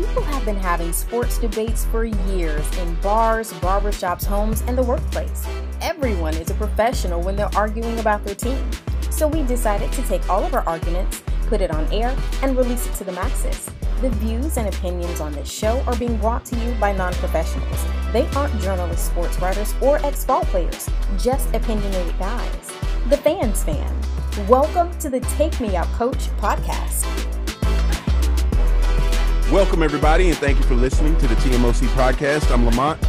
People have been having sports debates for years in bars, barbershops, homes, and the workplace. Everyone is a professional when they're arguing about their team. So we decided to take all of our arguments, put it on air, and release it to the masses. The views and opinions on this show are being brought to you by non professionals. They aren't journalists, sports writers, or ex ball players, just opinionated guys. The Fans Fan. Welcome to the Take Me Out Coach podcast. Welcome, everybody, and thank you for listening to the TMOC podcast. I'm Lamont.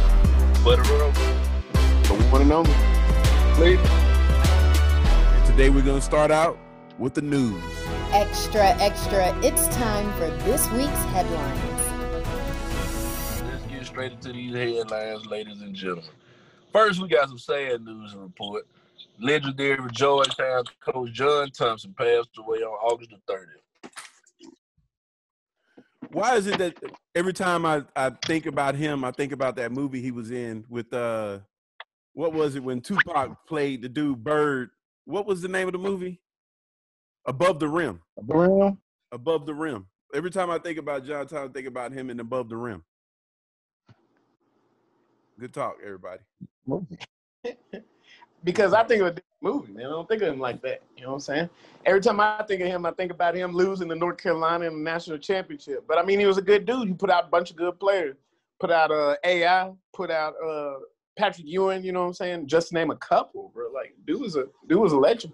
Butter. The one and only. Please. Today we're going to start out with the news. Extra, extra, it's time for this week's headlines. Let's get straight into these headlines, ladies and gentlemen. First, we got some sad news to report. Legendary Georgetown coach John Thompson passed away on August the 30th. Why is it that every time I, I think about him, I think about that movie he was in with uh what was it when Tupac played the dude Bird? What was the name of the movie? Above the Rim. Brown. Above the Rim. Every time I think about John Thompson, I think about him in Above the Rim. Good talk, everybody. Because I think of a different movie, man. I don't think of him like that. You know what I'm saying? Every time I think of him, I think about him losing the North Carolina in the national championship. But I mean, he was a good dude. He put out a bunch of good players. Put out uh, AI. Put out uh, Patrick Ewing. You know what I'm saying? Just name a couple, bro. Like, dude was a dude was a legend.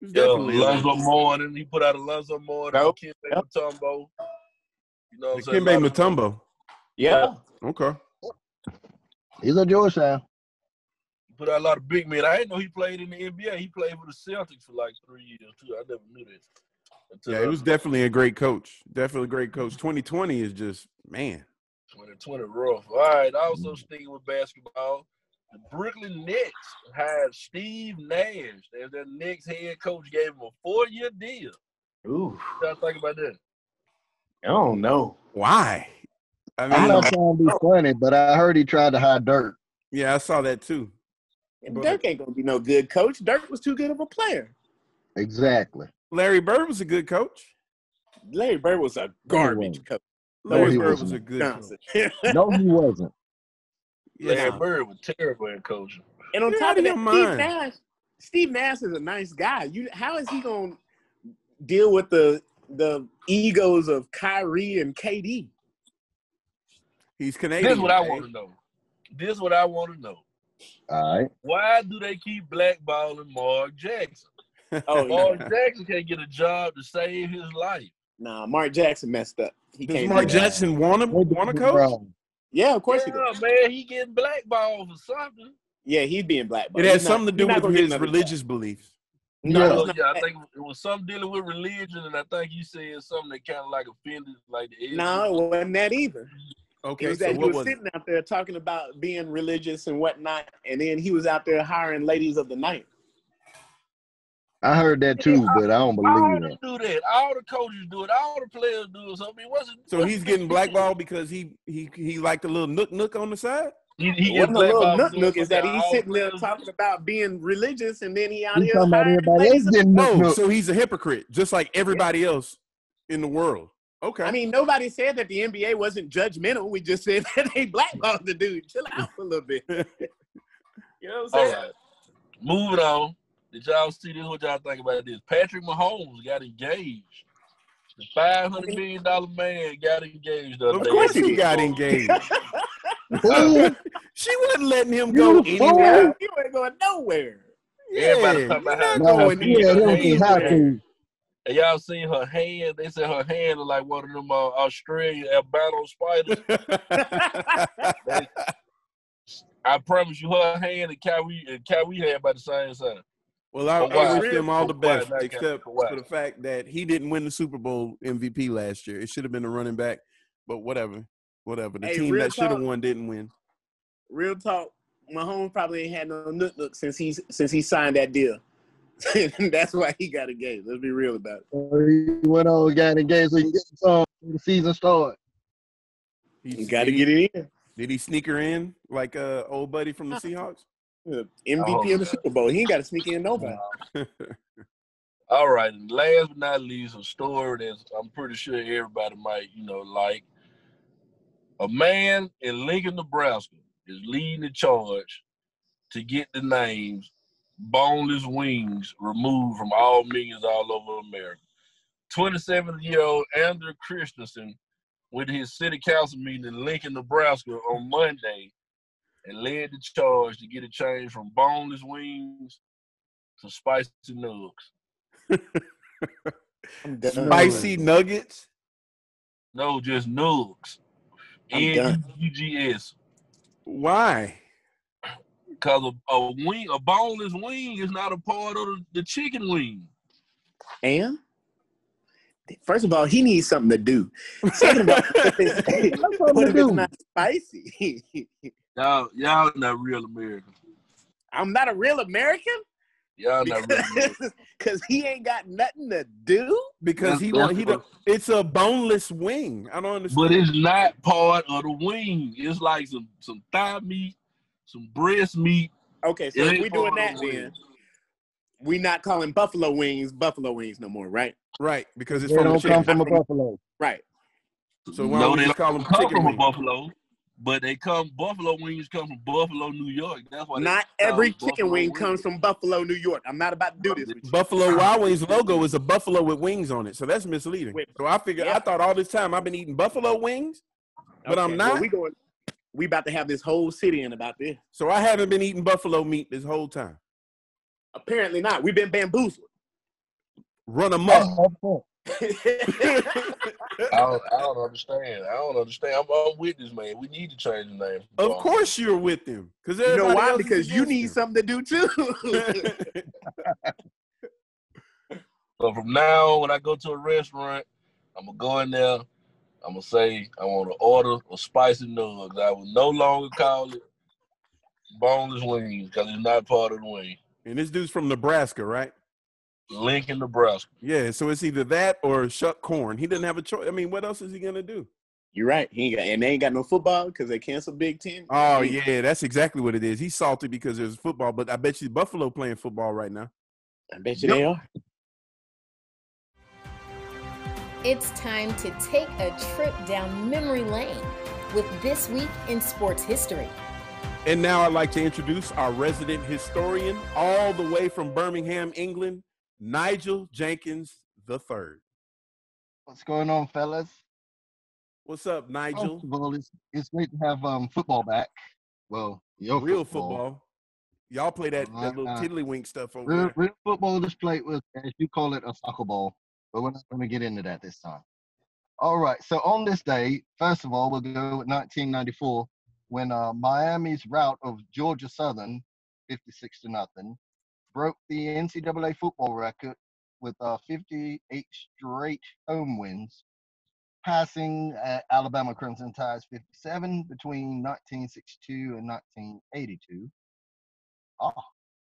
He's Yeah, definitely Alonzo Mourning. He put out Alonzo Mourning. Nope. Kimbe Yep. Mutombo. You know what I'm saying? Kimbe Mutombo. Yeah. Okay. He's a Georgetown. Put out a lot of big men. I didn't know he played in the NBA. He played for the Celtics for like three years, too. I never knew that. Until, Yeah, he was definitely a great coach. Definitely a great coach. 2020 is just man. 2020 rough. All right, also mm-hmm. sticking with basketball, the Brooklyn Nets hired Steve Nash as their next head coach. Gave him a four-year deal. Ooh. What y'all think about that? I don't know. Why? I I'm mean, not trying to be funny, but I heard he tried to hide Dirk. yeah, I saw that too. And But- Dirk ain't gonna be no good coach. Dirk was too good of a player. Exactly. Larry Bird was a good coach. Larry Bird was a garbage coach. No, Larry he Bird was wasn't. a good coach. No, he wasn't. Larry Yeah. Bird was terrible at coaching. And on Get top of of that, your Steve mind. Nash, Steve Nash is a nice guy. You, how is he gonna deal with the the egos of Kyrie and KD? He's Canadian. This is what I eh? want to know. This is what I want to know. All right. Why do they keep blackballing Mark Jackson? Oh, Mark no. Jackson can't get a job to save his life. nah, Mark Jackson messed up. He Does. Mark do. Jackson want to want to coach? wrong? Yeah, of course he does. did. man, he getting blackballed for something. Yeah, he's being blackballed. It has He's not- something to do with his another job. religious beliefs. No, Yeah. it's not yeah, I think it was something dealing with religion, and I think you said something that kind of like offended, like the No, it wasn't that either. It Okay, was so that he what was was sitting out there talking about being religious and whatnot, and then he was out there hiring ladies of the night. I heard that too, but I don't believe they it. do that. All the coaches do it. All the players do it. So I mean, what's it? So he's getting blackballed because he he he liked a little nook nook on the side. He, he What gets a little blackballed nook nook is that he's sitting there talking about being religious, and then he out He's here talking about hiring everybody ladies else of getting Oh, nook so he's a hypocrite, just like everybody else in the world. Okay. I mean, nobody said that the NBA wasn't judgmental. We just said that they blackballed the dude. Chill out for a little bit. You know what I'm saying? right. Moving on. Did y'all see this? What y'all think about this? Patrick Mahomes got engaged. The five hundred million dollar man got engaged. The of day. course he got engaged. She wasn't letting him go You anywhere. you ain't going nowhere. Yeah, Everybody talking about not how- No, going yeah, Yeah, them he- was hot food. And y'all seen her hand? They said her hand is like one of them uh, Australian albino spiders. I promise you, her hand and Kyrie and Kyrie hand by the same side. Well, I, I wish them all the best, Not except for for the fact that he didn't win the Super Bowl MVP last year. It should have been a running back, but whatever, whatever. The Hey, team that should have won didn't win. Real talk. Mahomes probably ain't had no nook nook since he's since he signed that deal. That's why he got engaged. Let's be real about it. So he went on, got engaged, so he can get the song when the season start. He, You got to get it in. Did he sneak her in like uh old buddy from the Seahawks? Yeah, MVP Oh, of the. Super Bowl. He ain't got to sneak in nobody. All right, and last but not least, a story that I'm pretty sure everybody might, you know, like. A man in Lincoln, Nebraska is leading the charge to get the names boneless wings removed from all millions all over America. 27 year old Andrew Christensen with his city council meeting in Lincoln, Nebraska on Monday and led the charge to get a change from boneless wings to spicy nugs. Spicy nuggets. No, just nugs. I'm. N-U-G-S. Why? Because a, a wing, a boneless wing is not a part of the, the chicken wing. And first of all, he needs something to do. Second of all, what if it's not spicy? Y'all, y'all not real Americans. I'm not a real American Y'all not real because he ain't got nothing to do. Because he That's- want he don't, it's a boneless wing. I don't understand. But it's not part of the wing. It's like some some thigh meat, some breast meat. Okay, so It if we doing that, of then wing. we not calling buffalo wings buffalo wings no more, right? right because it's They from don't come chicken. from a buffalo. Right. So why no, don't we they just don't call them come chicken from wings? a buffalo, but they come buffalo wings come from Buffalo, New York. That's why Not every chicken wing wings. comes from Buffalo, New York. I'm not about to do this with you. Buffalo Wild Wings logo is a buffalo with wings on it, so that's misleading. Wait, so I figured yeah. I thought all this time I've been eating buffalo wings, but I'm not. well, we going. We about to have this whole city in about this. so I haven't been eating buffalo meat this whole time. Apparently not. We've been bamboozled. Run them up. I don't, I don't understand. I don't understand. I'm, I'm with this man. We need to change the name. of course you're with them, because you know why? Because you need something to do too. So from now on, when I go to a restaurant, I'm gonna go in there. I'm gonna say I want to order a spicy nugs. I will no longer call it boneless wings because it's not part of the wing. and this dude's from Nebraska, right? Lincoln, Nebraska. Yeah, so it's either that or shuck corn. He doesn't have a choice. I mean, what else is he gonna do? You're right. He ain't got, and they ain't got no football because they canceled Big Ten. Oh He- yeah, that's exactly what it is. He's salty because there's football, but I bet you Buffalo playing football right now. I bet you they are. It's time to take a trip down memory lane with This Week in Sports History. And now I'd like to introduce our resident historian, all the way from Birmingham, England, Nigel Jenkins the third. What's going on, fellas? What's up, Nigel? First of all, it's, it's great to have um, football back. Well, your Real football. Y'all play that, that little tiddlywink stuff over Real, there. real football is played with, as you call it, a soccer ball. But we're not going to get into that this time. All right. So on this day, first of all, we'll go with 1994 when uh, Miami's rout of Georgia Southern, 56 to nothing, broke the NCAA football record with uh, 58 straight home wins, passing uh, Alabama Crimson Tide's 57 between 1962 and 1982. Oh,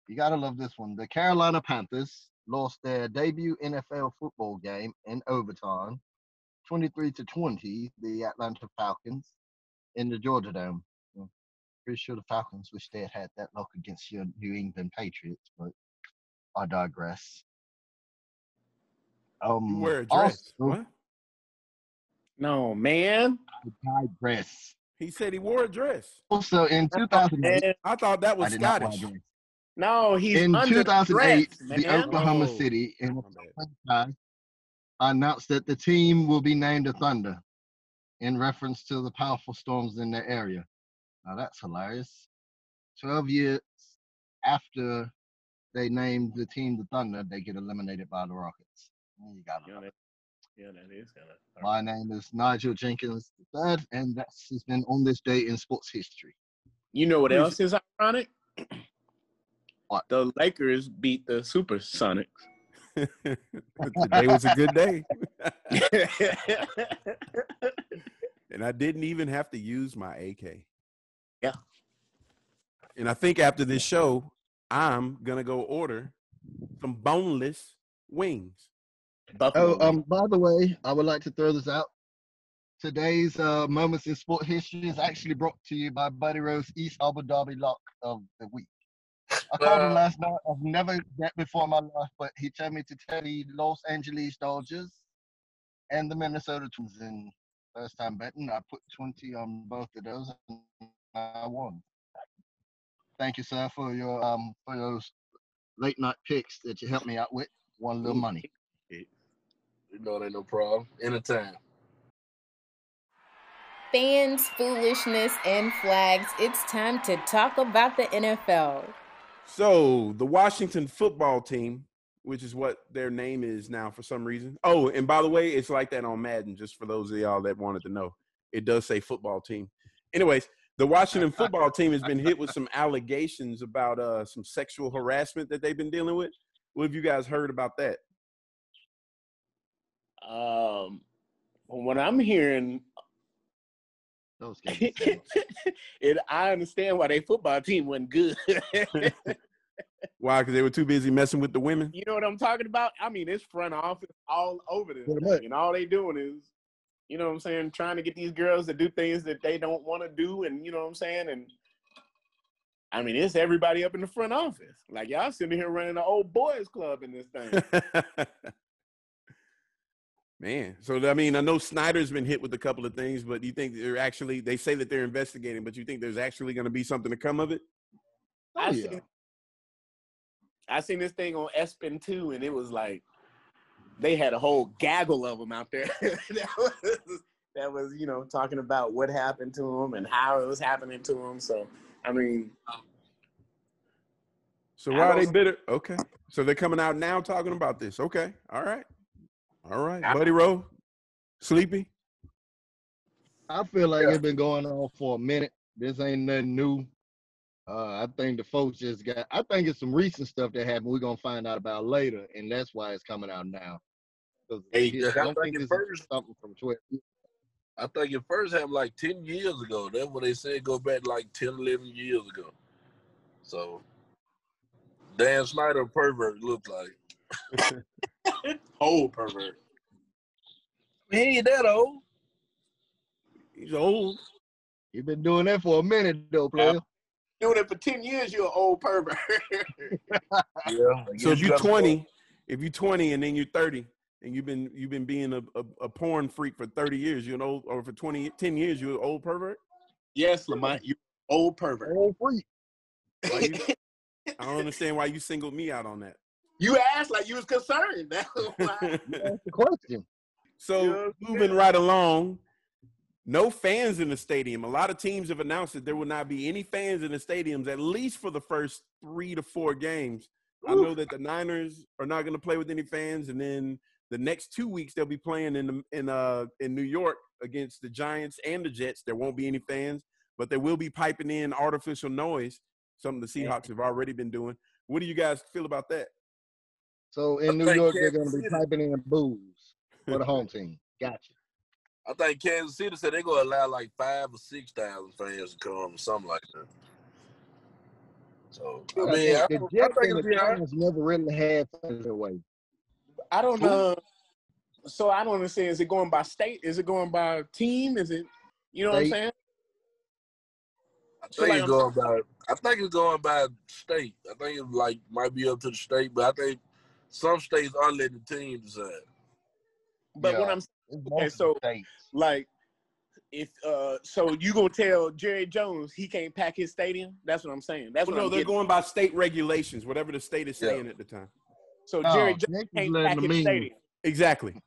you gotta love this one. The Carolina Panthers lost their debut NFL football game in overtime, 23 to 20. The Atlanta Falcons in the Georgia Dome. Pretty sure the Falcons wish they had had that luck against your New England Patriots, but I digress. Um, You wear a dress. also- What? No, man. I digress. He said he wore a dress. Also, in 2008, I thought that was did not wear a Scottish. Dress. No, he's In under 2008, dress, the. Oklahoma Oh, City in franchise announced that the team will be named the Thunder in reference to the powerful storms in their area. Now that's hilarious. 12 years after they named the team the Thunder, they get eliminated by the Rockets. You got Yeah, it. that, yeah, that is kind of. My name is Nigel Jenkins III, and that's has been on this day in sports history. You know what else is ironic? What? The Lakers beat the Supersonics. Today was a good day. and I didn't even have to use my AK. Yeah. And I think after this show, I'm gonna go order some boneless wings. Buffalo. Oh, um, by the way, I would like to throw this out. Today's uh, Moments in Sport History is actually brought to you by Buddy Rose East Abu Dhabi Lock of the Week. I called him Uh. last night. I've never met before in my life, but he told me to tell the Los Angeles Dodgers and the Minnesota Twins. And First time betting, I put 20 on both of those and I won. Thank you, sir, for your um for those late night picks that you helped me out with. One little money. You know, it ain't no problem. Anytime. Fans, foolishness, and flags. It's time to talk about the NFL. So the Washington football team, which is what their name is now for some reason. Oh, and by the way, it's like that on Madden, just for those of y'all that wanted to know. It does say football team. Anyways, the Washington football team has been hit with some allegations about uh, some sexual harassment that they've been dealing with. What have you guys heard about that? Um, what I'm hearing, Those guys. it I understand why their football team wasn't good. Why? Because they were too busy messing with the women. you know what I'm talking about? I mean, it's front office all over this, thing, and all they doing is, you know what I'm saying, trying to get these girls to do things that they don't want to do, and you know what I'm saying, and I mean, it's everybody up in the front office. Like y'all sitting here running the old boys club in this thing. Man, so I mean, I know Snyder's been hit with a couple of things, but you think they're actually they say that they're investigating, but you think there's actually going to be something to come of it? Oh, I Oh, seen, yeah. I seen this thing on ESPN too, and it was like they had a whole gaggle of them out there. that, was, that was, you know, talking about what happened to them and how it was happening to them. So, I mean, So I why are they bitter? Okay, so they're coming out now talking about this. Okay, all right, all right, Buddy Rowe, Sleepy. I feel like Yeah. it's been going on for a minute. This ain't nothing new. Uh, I think the folks just got. I think it's some recent stuff that happened. We're gonna find out about later, and that's why it's coming out now. Hey, it- I I don't think think first- something from 12. I think it first happened like 10 years ago. That's what they said go back like 10, 11 years ago. So, Dan Snyder, pervert, looked like. old pervert. He ain't that old. He's old. You've been doing that for a minute, though, player. Doing it for 10 years, you're an old pervert. Yeah. So if you're 20, if you're 20 and then you're 30, and you've been you've been being a, a, a porn freak for 30 years, you're an old, or for 20, 10 years, you're an old pervert. yes, Lamont, you old pervert. Old freak. You- I don't understand why you singled me out on that. You asked like you was concerned. That's why. That's the question. So You know moving right along, no fans in the stadium. A lot of teams have announced that there will not be any fans in the stadiums at least for the first three to four games. I know that the Niners are not going to play with any fans, and then the next two weeks they'll be playing in the, in uh in New York against the Giants and the Jets. There won't be any fans, but they will be piping in artificial noise, something the Seahawks have already been doing. What do you guys feel about that? So in New think York, they're going to be City- piping in booze for the home team. Gotcha. I think Kansas City said they're going to allow like five or 6,000 fans to come or something like that. So, I I mean, I, think the don't- I think and it'll the be all right. Giants never really had fans that way. I don't know. So I don't understand. Is it going by state? Is it going by team? Is it, you know what I'm saying? I So, think like, it's going by. I think it's going by state. I think it like might be up to the state, but I think some states are letting the team decide. But what I'm It's Okay, most of the so- states. like, if uh, so you gonna tell Jerry Jones he can't pack his stadium? That's what I'm saying. That's Well, what no, I'm they're getting. going by state regulations, whatever the state is Yeah. saying at the time. So No, Jerry Jones can't pack his in. stadium, Exactly.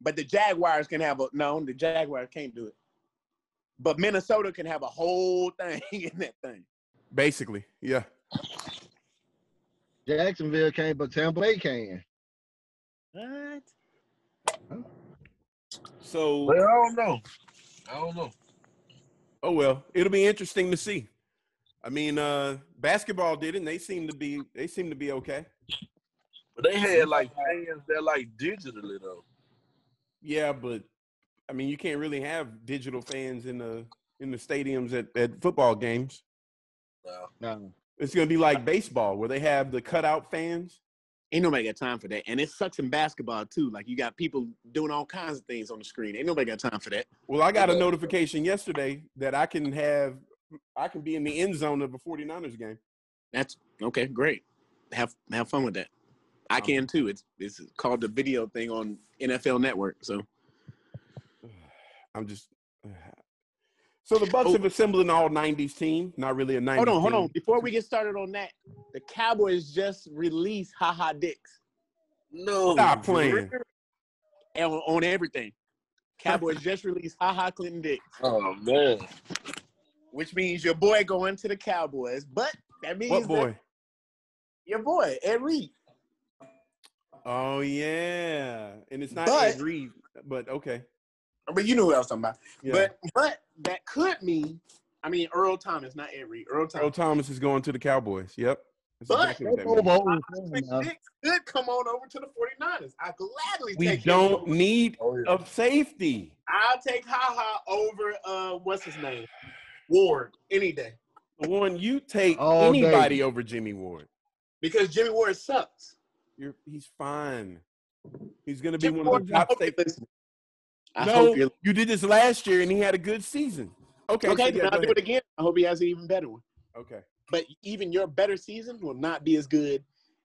but the Jaguars can have a no. The Jaguars can't do it. But Minnesota can have a whole thing in that thing. Basically, yeah. Jacksonville can't, but Tampa Bay can. What? So, But I don't know. I don't know. oh well, it'll be interesting to see. I mean, uh basketball did it, and they seem to be they seem to be okay. But they had like fans that like digitally though. Yeah, but I mean, you can't really have digital fans in the in the stadiums at, at football games. No. No. It's gonna be like baseball, where they have the cutout fans. Ain't nobody got time for that. And it sucks in basketball too. Like you got people doing all kinds of things on the screen. Ain't nobody got time for that. Well, I got a notification yesterday that I can have I can be in the end zone of a 49ers game. That's okay, great. Have have fun with that. I Um, can too. It's it's called the video thing on NFL Network. So I'm just. So the Bucks Oh. have assembled an all '90s team. Not really a '90s. Hold on, hold on. Before we get started on that, the Cowboys just released Ha Ha Dix. No. Stop playing. And on, on everything. Cowboys just released Ha Ha Clinton Dix, Oh man. which means your boy going to the Cowboys. But that means What that boy? your boy, Ed Reed. Oh yeah, and it's not But- Ed Reed, but okay. But you know what I was talking about. Yeah. But but that could mean, I mean, Earl Thomas, not Ed Reed. Earl Earl Thomas. Thomas is going to the Cowboys. Yep. That's But- exactly that Over, means. over, Clinton over, Dix could come on over to the 49ers. I gladly We take him don't over. need Oh, yeah. a safety. I'll take Ha Ha over uh what's his name? Ward any day. The one you take All day. anybody over Jimmy Ward. Because Jimmy Ward sucks. You're, he's fine. He's going to be Jimmy one of the I top hope safeties. Listening. I no, hope you're did this last year, and he had a good season. Okay. okay. so yeah, I'll do it again. I hope he has an even better one. Okay. But even your better season will not be as good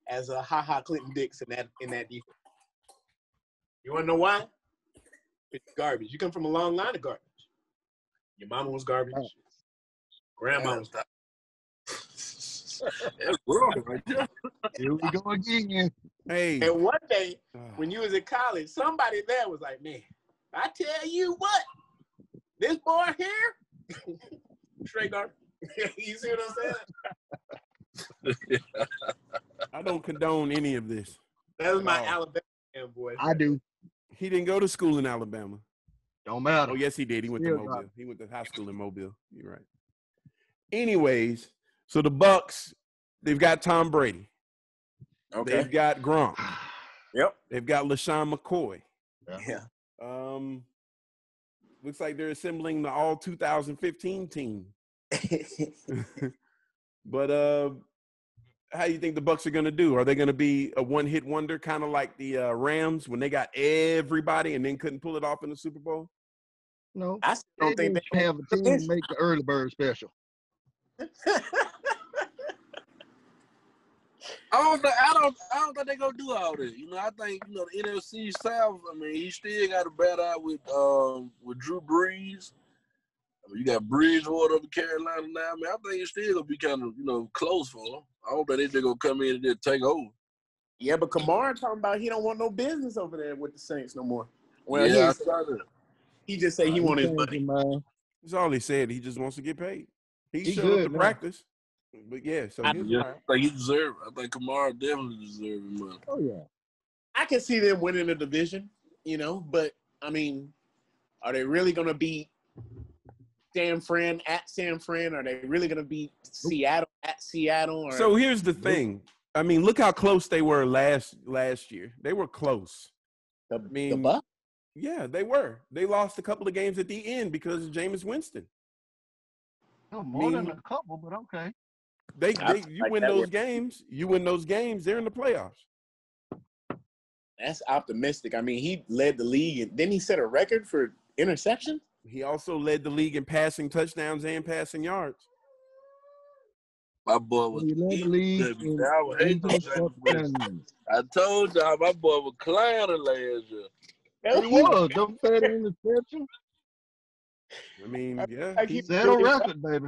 as a Ha Ha Clinton Dix in that in that defense. You want to know why? It's garbage. You come from a long line of garbage. Your mama was garbage. Grandma was That's wrong right there. Here we go again. Hey. And one day uh, when you was in college, somebody there was like, "Man, I tell you what, this boy here, straight garbage." you see what I'm saying? I don't condone any of this. That was my Wow. Alabama fan boy. I do. He didn't go to school in Alabama. Don't matter. Oh, yes, he did. He went to Still Mobile. He went to high school in Mobile. You're right. Anyways, so the Bucks, they've got Tom Brady. Okay. They've got Gronk. Yep. They've got LeSean McCoy. Yeah. Um, looks like they're assembling the all 2015 team. but uh, how do you think the Bucks are going to do? Are they going to be a one-hit wonder, kind of like the uh, Rams when they got everybody and then couldn't pull it off in the Super Bowl? No. I don't They think they have a team to make the early bird special. I don't think I don't I don't think they gonna do all that. You know, I think you know the NFC South. I mean, he still got a bad eye with um with Drew Brees. I mean, you got Bridgewater over Carolina now. I mean, I think it's still gonna be kind of you know close for them. I don't think they just gonna come in and just take over. yeah, but Kamara talking about he don't want no business over there with the Saints no more. Well, yeah, he, saw he just said he wanted his money. Man. That's all he said. He just wants to get paid. He, He showed good up to now. practice. But yeah, so I- Yeah, all right. I think he deserve. it. I think Kamara definitely deserves money. Oh yeah. I can see them winning the division, you know, but I mean, are they really gonna beat San Fran at San Fran? Are they really gonna beat Seattle at Seattle? Or So here's the thing. I mean, look how close they were last last year. They were close. the, I mean, the Bucks? Yeah, they were. They lost a couple of games at the end because of Jameis Winston. Oh, no, more than mean- a couple, but okay. They, I they you like win those word. games, you win those games, they're in the playoffs. That's optimistic. I mean, he led the league, and then he set a record for interceptions. He also led the league in passing touchdowns and passing yards. My boy was. He led the league in I was hating on Jameis Winston. interceptions. I told y'all my boy was clowning last year. He was. Don't say the interception. I mean, yeah, Like he, he- Set a record, baby.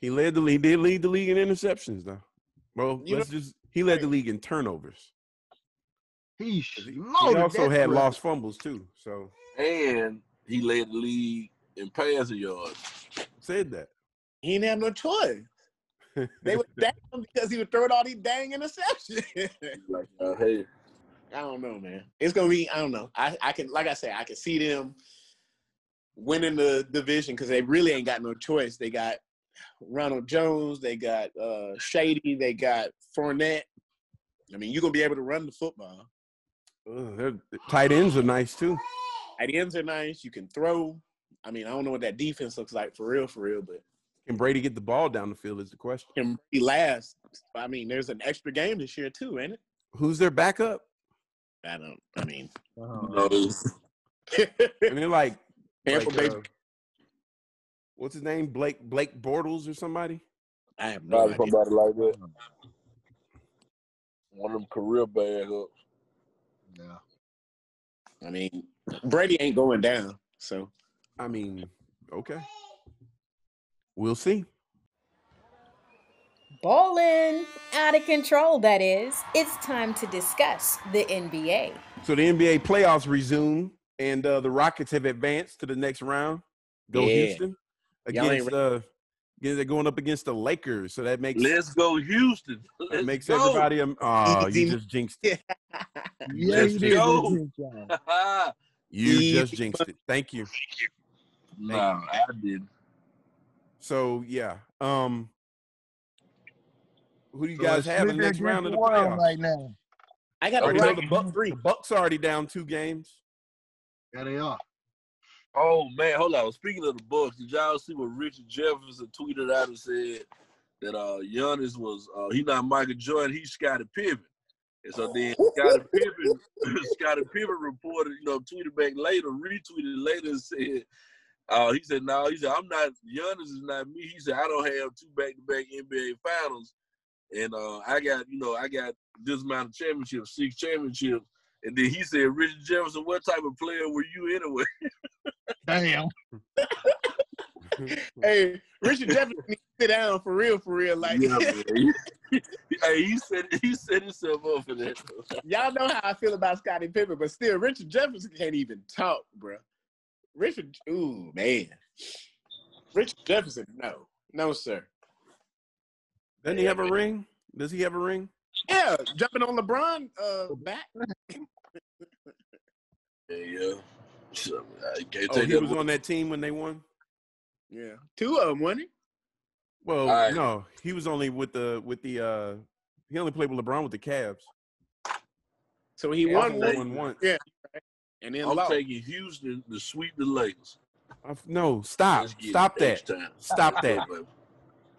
He led the league. Did lead the league in interceptions, though. Bro, You let's just he led the league in turnovers. He, he also had record. lost fumbles too. So And he led the league in passing yards. said that. He didn't have no choice. They were down him because he was throwing all these dang interceptions. Like, uh, hey, I don't know, man. It's gonna be. I don't know. I, I can, like I say, I can see them winning the division because they really ain't got no choice. They got Ronald Jones, they got uh Shady, they got Fournette. I mean, you're gonna be able to run the football. Ugh, their tight ends are nice too. Tight ends are nice. You can throw. I mean, I don't know what that defense looks like for real, for real, but Can Brady get the ball down the field? Is the question. can he last? I mean, there's an extra game this year too, ain't it? Who's their backup? I don't. I mean, you know, this- like, like, uh, what's his name? Blake Blake Bortles or somebody? I have no Probably idea. somebody like that. One of them career backups. yeah. I mean, Brady ain't going down. So I mean, okay. We'll see. Ballin' out of control, that is. It's time to discuss the NBA. So the NBA playoffs resume, and uh, the Rockets have advanced to the next round. Go Yeah. Houston Y'all ain't against uh, yeah, they're going up against the Lakers. So that makes Let's go, Houston. that Let's makes go. everybody. Um, oh, you just jinxed it. Yeah, Let's you go. good. You Easy. just jinxed it. Thank you. Thank you. no, I did. So yeah. Um, who do you So guys have in the next round of the the world playoffs? right now. I got the you the, Bucks, three. the Bucks already down two games. Yeah, they are. Oh man, hold on. Speaking of the Bucks, did y'all see what Richard Jefferson tweeted out and said that uh Giannis was uh he not Michael Jordan, he's Scottie Pippen. And so then Scottie Pippen Scottie Pippen reported, you know, tweeted back later, retweeted later and said, uh he said, No, he said, I'm not Giannis is not me. He said, I don't have two back to back NBA finals. And uh I got, you know, I got this amount of championships, six championships. And then he said, Richard Jefferson, what type of player were you anyway? Damn. Hey, Richard Jefferson need to sit down for real, for real. Like Yeah, man. hey, he said he set himself up for that. y'all know how I feel about Scottie Pippen, but still, Richard Jefferson can't even talk, bro. Richard, ooh man, Richard Jefferson, no, no sir. Doesn't he have a ring? Does he have a ring? Yeah, jumping on LeBron uh back. Yeah, yeah. So, I can't Oh, he was away. on that team when they won. Yeah, two of them, wasn't he? Well, Alright. no, he was only with the with the. uh He only played with LeBron with the Cavs. So he Cavs won only one once. Yeah. and then I'm lost. taking Houston to sweep the Lakers. Uh, No, stop, Let's stop that, time. stop that.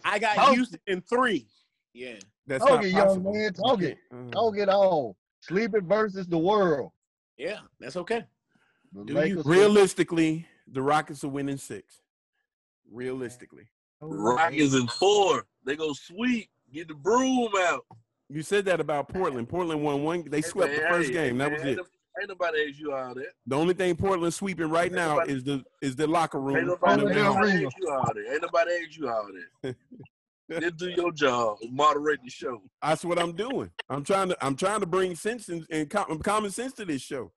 I got Talk- Houston in three. Yeah, That's Talk not it, young man, talk it. can't- uh, Don't get all. Sleeping versus the world. yeah, that's okay. Do you- Lakers- realistically, the Rockets are winning six. Realistically, Rockets in four. They go sweep. Get the broom out. you said that about Portland. Portland won one. They swept the first game. That was it. Ain't nobody asked you all that. The only thing Portland's sweeping right Ain't now nobody- is the is the locker room. Ain't nobody, and ain't the Del nobody Rio. asked you all that. Ain't nobody asked you all that. Just do your job. Moderate the show. That's what I'm doing. I'm trying to I'm trying to bring sense and, and com- common sense to this show.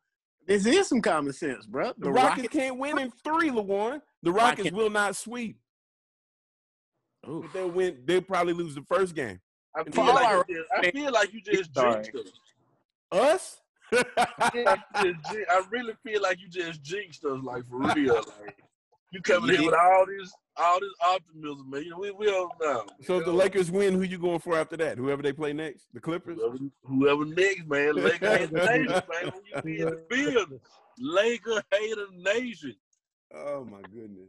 This is some common sense, bro. The, Rockets, can't win in three, Lawan. The Rockets can't- will not sweep. Ooh. But they'll win. They'll probably lose the first game. I feel, like our- you just, I feel like you just jinxed us. Us? I, feel like you just I really feel like you just jinxed us, like for real. Like you coming in with all this, all this optimism, man. You know, we we don't know. so if the Lakers win, who you going for after that? Whoever they play next? The Clippers? Whoever, whoever next, man. Laker hater nation, man. When you be in the field, Laker hater nation. Oh my goodness.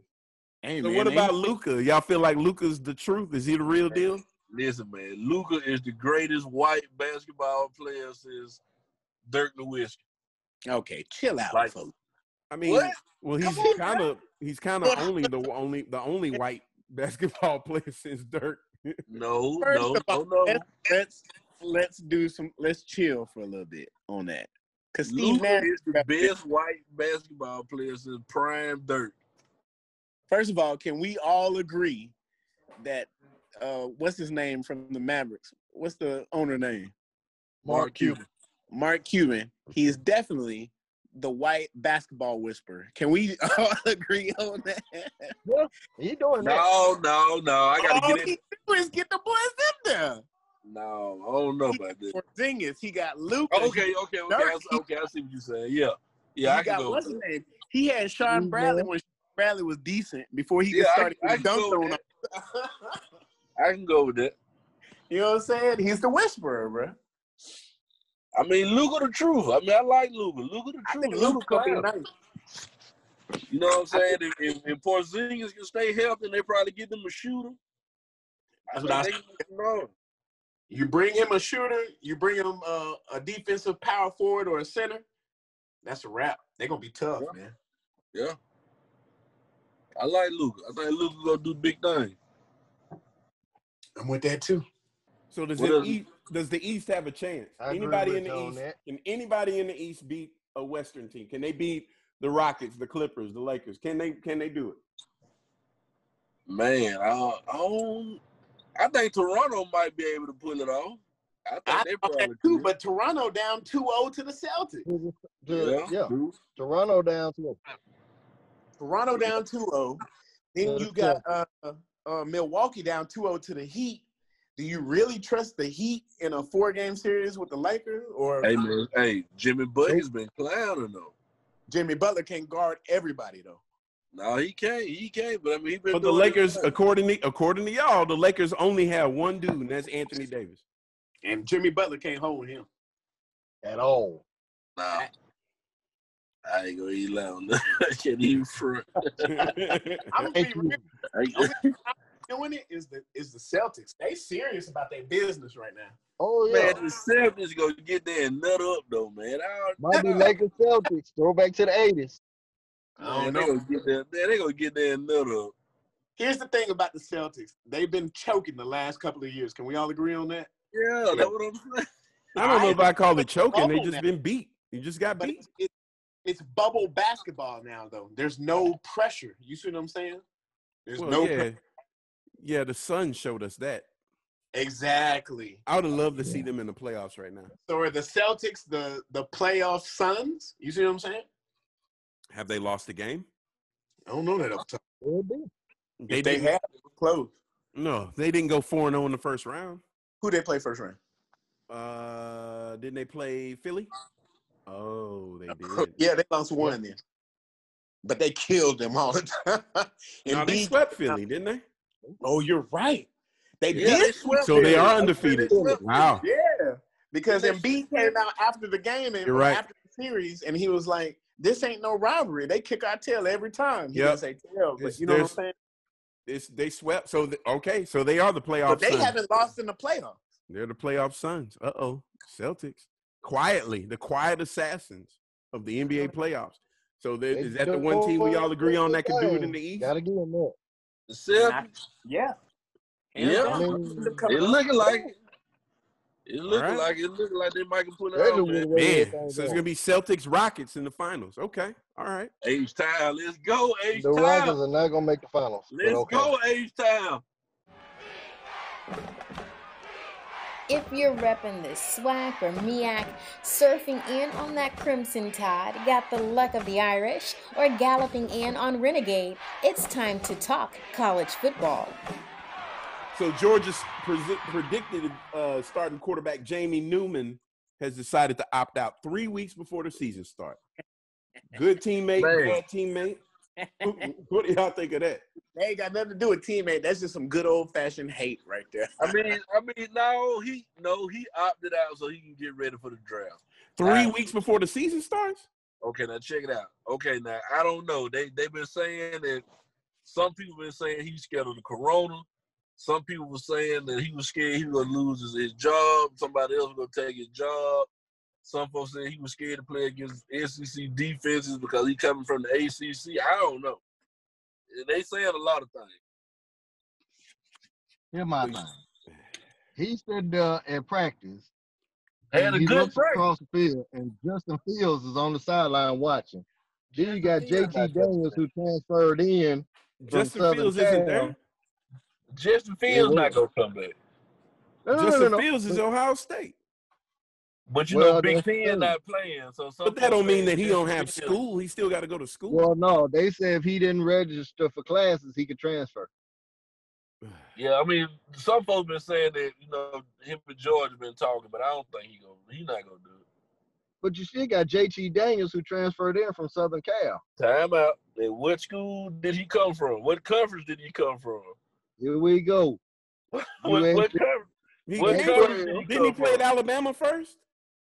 Hey, So man, what about Luka? Y'all feel like Luka's the truth? Is he the real deal? Listen, man. Luka is the greatest white basketball player since Dirk Nowitzki. Okay, chill out, Like- folks. I mean, What? well, he's kind of he's kind of only the only the only white basketball player since Dirk. No, First no, of all, no, no. let's, let's let's do some let's chill for a little bit on that. Cause Steve Luka Nash, is the best white basketball player since prime Dirk. first of all, can we all agree that uh what's his name from the Mavericks? What's the owner name? Mark Cuban. Mark Cuban. He is definitely the white basketball whisperer. Can we all agree on that? He doing that. No, no, no. I gotta all get he do is get the boys in there. No, I don't know about that. For Zingas, he got Luke. Okay, okay, okay. I, see- okay, I see what you're saying. Yeah, yeah, I he can got go. what's with his that. name? He had Sean Mhm. Bradley when Shawn Bradley was decent before he Yeah, started I getting can dunked go on. with I can go with that. You know what I'm saying? He's the whisperer, bro. I mean, Luka the truth. I mean, I like Luka. Luka the truth. think Luka Luke's gonna be nice. You know what I'm saying? If, if, if Porzingis can stay healthy, they probably get them a shooter. That's what I think they can know. You bring him a shooter, you bring him uh, a defensive power forward or a center. That's a wrap. They're gonna be tough, Yeah. man. Yeah. I like Luka. I think Luka gonna do big things. I'm with that too. So does What the is- East, does the East have a chance? I anybody in the you East that. can anybody in the East beat a Western team? Can they beat the Rockets, the Clippers, the Lakers? Can they can they do it? Man, I, I don't. I think Toronto might be able to pull it off. I think I they thought probably that too, but Toronto down 2-0 to the Celtics. Yeah, yeah. true. Toronto down to Toronto down 2-0. Then you got uh, uh, Milwaukee down 2-0 to the Heat. Do you really trust the Heat in a four-game series with the Lakers? Or Hey man, hey, Jimmy Butler's been clowning though. Jimmy Butler can't guard everybody though. No, he can't. He can't. But I mean, he been. But the Lakers, according to according to y'all, the Lakers only have one dude, and that's Anthony Davis. And Jimmy Butler can't hold him. at all. Nah, I ain't gonna eat loud. I can't even front. I'm gonna be real. I- Doing it is the is the Celtics. They serious about their business right now. Oh yeah. Man, the Celtics gonna get there and nut up though, man. I Might be Lakers Celtics. Throwback to the eighties. I Man, don't they know. gonna get there. Man, they gonna get there and nut up. Here's the thing about the Celtics. They've been choking the last couple of years. Can we all agree on that? Yeah, that's what I'm saying. I don't know if I call it choking. They just now. been beat. You just got But beat. it's, it, it's bubble basketball now, though. There's no pressure. You see what I'm saying? There's Well, no yeah, pre- yeah. The Sun showed us that. exactly. I would have loved to see them in the playoffs right now. So are the Celtics the the playoff Suns? You see what I'm saying? Have they lost the game? I don't know that up top. They they didn't. have it was close. No, they didn't go four and zero in the first round. Who they play first round? Uh, didn't they play Philly? Oh, they did. yeah, they lost one then. But they killed them all the time. No, they swept Philly, didn't they? Oh, you're right. They Yeah, did. swept So they are undefeated. they Wow. Yeah, because They Embiid came out after the game and You're right. after the series, and he was like, "This ain't no robbery. They kick our tail every time." He Yep. didn't say tail, but It's- you know what I'm saying. It's they swept. So the, okay, so they are the playoff. But they Suns. haven't lost in the playoffs. They're the playoff Suns. Uh oh, Celtics quietly, the quiet assassins of the NBA playoffs. So there, is that the one team we all agree on that can do it in the East? Gotta give them that. The Celtics. Yeah. Yeah. I mean, It looking like it. It looking Alright. like it looking like they might can pull it They off, man. Man, so it's gonna be Celtics Rockets in the finals. Okay, all right. H Town, let's go, H The Rockets are not gonna make the finals. Let's okay. go, H Town. If you're repping this SWAC or MEAC, surfing in on that Crimson Tide, got the luck of the Irish, or galloping in on Renegade, it's time to talk college football. So Georgia's presi- predicted uh, starting quarterback Jamie Newman has decided to opt out three weeks before the season starts. Good teammate, Man. bad teammate. What do y'all think of that? They ain't got nothing to do with teammate. That's just some good old fashioned hate right there. I mean, I mean, no, he no, he opted out so he can get ready for the draft. Three Right. weeks before the season starts? Okay, now check it out. Okay, now I don't know. They they've been saying that some people been saying he's scared of the corona. Some people were saying that he was scared he was gonna lose his, his job. Somebody else was gonna take his job. Some folks said he was scared to play against SEC defenses because he coming from the ACC. I don't know. They said a lot of things. Here's my thing. He stood uh, at practice. Had and a he good looks break. across the field, and Justin Fields is on the sideline watching. Then you got JT Daniels who transferred in. From Justin Southern Fields isn't there. Justin Fields Yeah, not gonna come back. No, no, no, Justin no, no. Fields is Ohio State. But you Well, know, Big that's Ten true. not playing, so some But that don't mean that he don't have school. He still got to go to school. Well, no, they said if he didn't register for classes, he could transfer. Yeah, I mean, some folks been saying that you know him and George have been talking, but I don't think he gonna he not gonna do it. But you still got JT Daniels who transferred in from Southern Cal. Time out. And what school did he come from? What conference did he come from? Here we go. What, what UNC. conference? He, What conference did he didn't he come play at? Alabama first?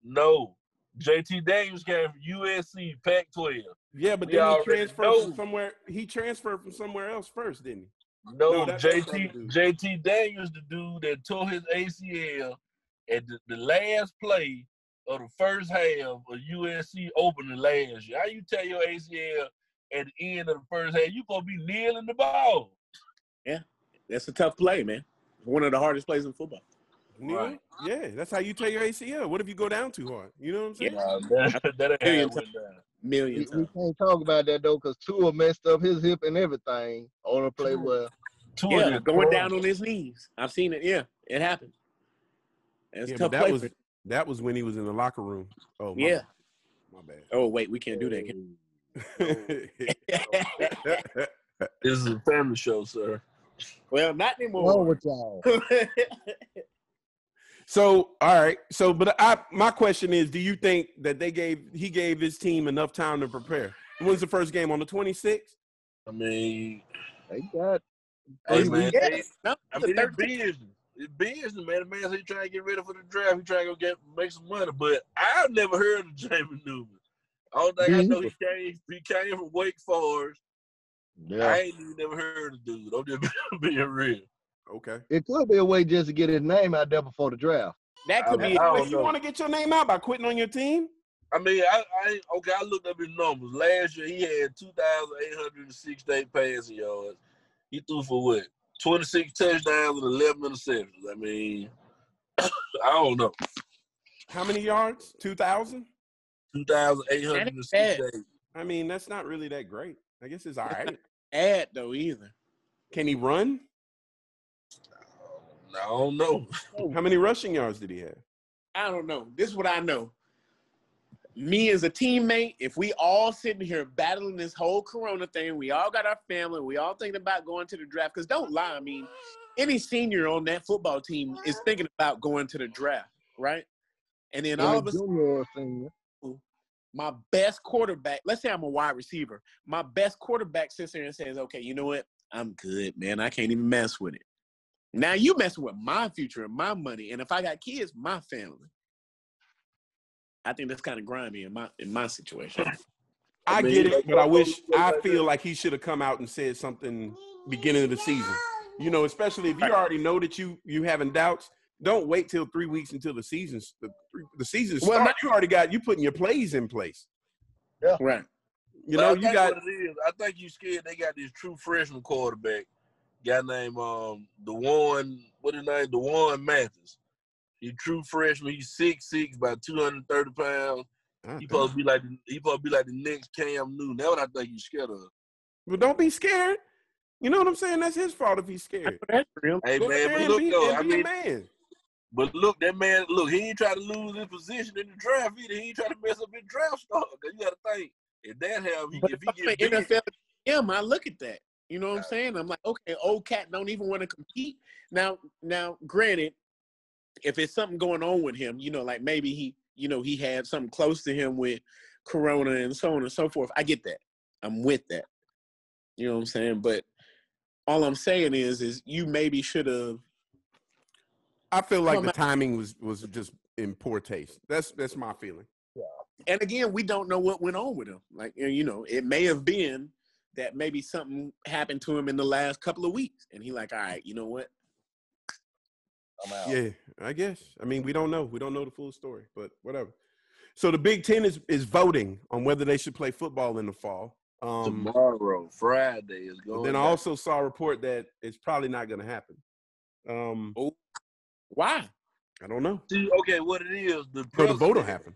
No. JT Daniels came from USC, Pac-12. Yeah, but We then he transferred know. from somewhere. He transferred from somewhere else first, didn't he? No, No, JT. JT Daniels, the dude that tore his ACL at the, the last play of the first half of USC opening last year. How you tell your ACL at the end of the first half? You gonna be kneeling the ball. Yeah, that's a tough play, man. One of the hardest plays in football. Neil? Right. Yeah, that's how you tear your ACL. What if you go down too hard? You know what I'm saying? Nah, that, that ain't how Period. it went down. million We, we can't talk about that though, because Tua messed up his hip and everything on a play well. Two Yeah, going throwing. down on his knees. I've seen it. Yeah, it happened. It's Yeah, tough that play was for- that was when he was in the locker room. Oh, my Yeah. my bad. Oh wait, we can't do that. This is a family show, sir. well, not Wrong anymore. with y'all? so, all right. So, but I my question is, do you think that they gave he gave his team enough time to prepare? When's the first game on the 26th? I mean, They got hey man, weeks. they- No, I mean, it's business. It's business, man. The man said he trying to get ready for the draft. He trying to go get make some money. But I've never heard of Jamie Newman. All thing I know, he came he came from Wake Forest. Yeah. I ain't even never heard of the dude. I'm just being real. Okay. It could be a way just to get his name out there before the draft. That could I be. don't you know. want to get your name out by quitting on your team? I mean, I, I okay. I looked up his numbers. Last year, he had two thousand eight hundred sixty-eight passing yards. He threw for what? Twenty-six touchdowns and eleven interceptions. I mean, I don't know. How many yards? Two thousand. Two thousand eight hundred and sixty-eight. I mean, that's not really that great. I guess it's all right. ad though either. Can he run? I don't know. Oh, How many rushing yards did he have? I don't know. This is what I know. Me as a teammate, if we all sitting here battling this whole corona thing, we all got our family, we all thinking about going to the draft. Because don't lie, I mean, any senior on that football team is thinking about going to the draft, right? And then all of a sudden, junior or senior. my best quarterback, let's say I'm a wide receiver, my best quarterback sits there and says, okay, you know what? I'm good, man. I can't even mess with it. Now you messing with my future and my money. And if I got kids, my family. I think that's kind of grimy in my in my situation. I, I get it, but I wish I feel like he should have come out and said something beginning of the season. You know, especially if you already know that you you having doubts. Don't wait till three weeks until the season's the, the season Well, starts. not- you already got you putting your plays in place. Yeah, right. You But know, I you got what it is. I think you scared they got this true freshman quarterback, guy named um D'Wan. What his name? D'Wan Mathis. He true freshman. He's six six, about two hundred thirty pounds. He supposed to be like he supposed to be like the next Cam Newton. That's what I think you scared of. But don't be scared. You know what I'm saying? That's his fault if he's scared. That's real. Hey Go man, but look be, though, I mean, man. but look, that man, look, he ain't try to lose his position in the draft either. He ain't try to mess up his draft stock. 'Cause you got to think if that have he, if if he get NFL GM, I look at that. You know what I'm saying? I'm like, okay, old cat don't even want to compete. Now, now, granted, if it's something going on with him, you know, like maybe he, you know, he had something close to him with Corona and so on and so forth. I get that. I'm with that. You know what I'm saying? But all I'm saying is, is you maybe should have. I feel like the timing was was just in poor taste. That's that's my feeling. Yeah. And again, we don't know what went on with him. Like you know, it may have been that maybe something happened to him in the last couple of weeks, and he like, all right, you know what? I'm out. Yeah, I guess. I mean, we don't know. We don't know the full story, but whatever. So the Big Ten is is voting on whether they should play football in the fall. Um, tomorrow, Friday is going. then I also saw a report that it's probably not going to happen. Um, Why? I don't know. See, okay, what it is, the So the vote will president- happen.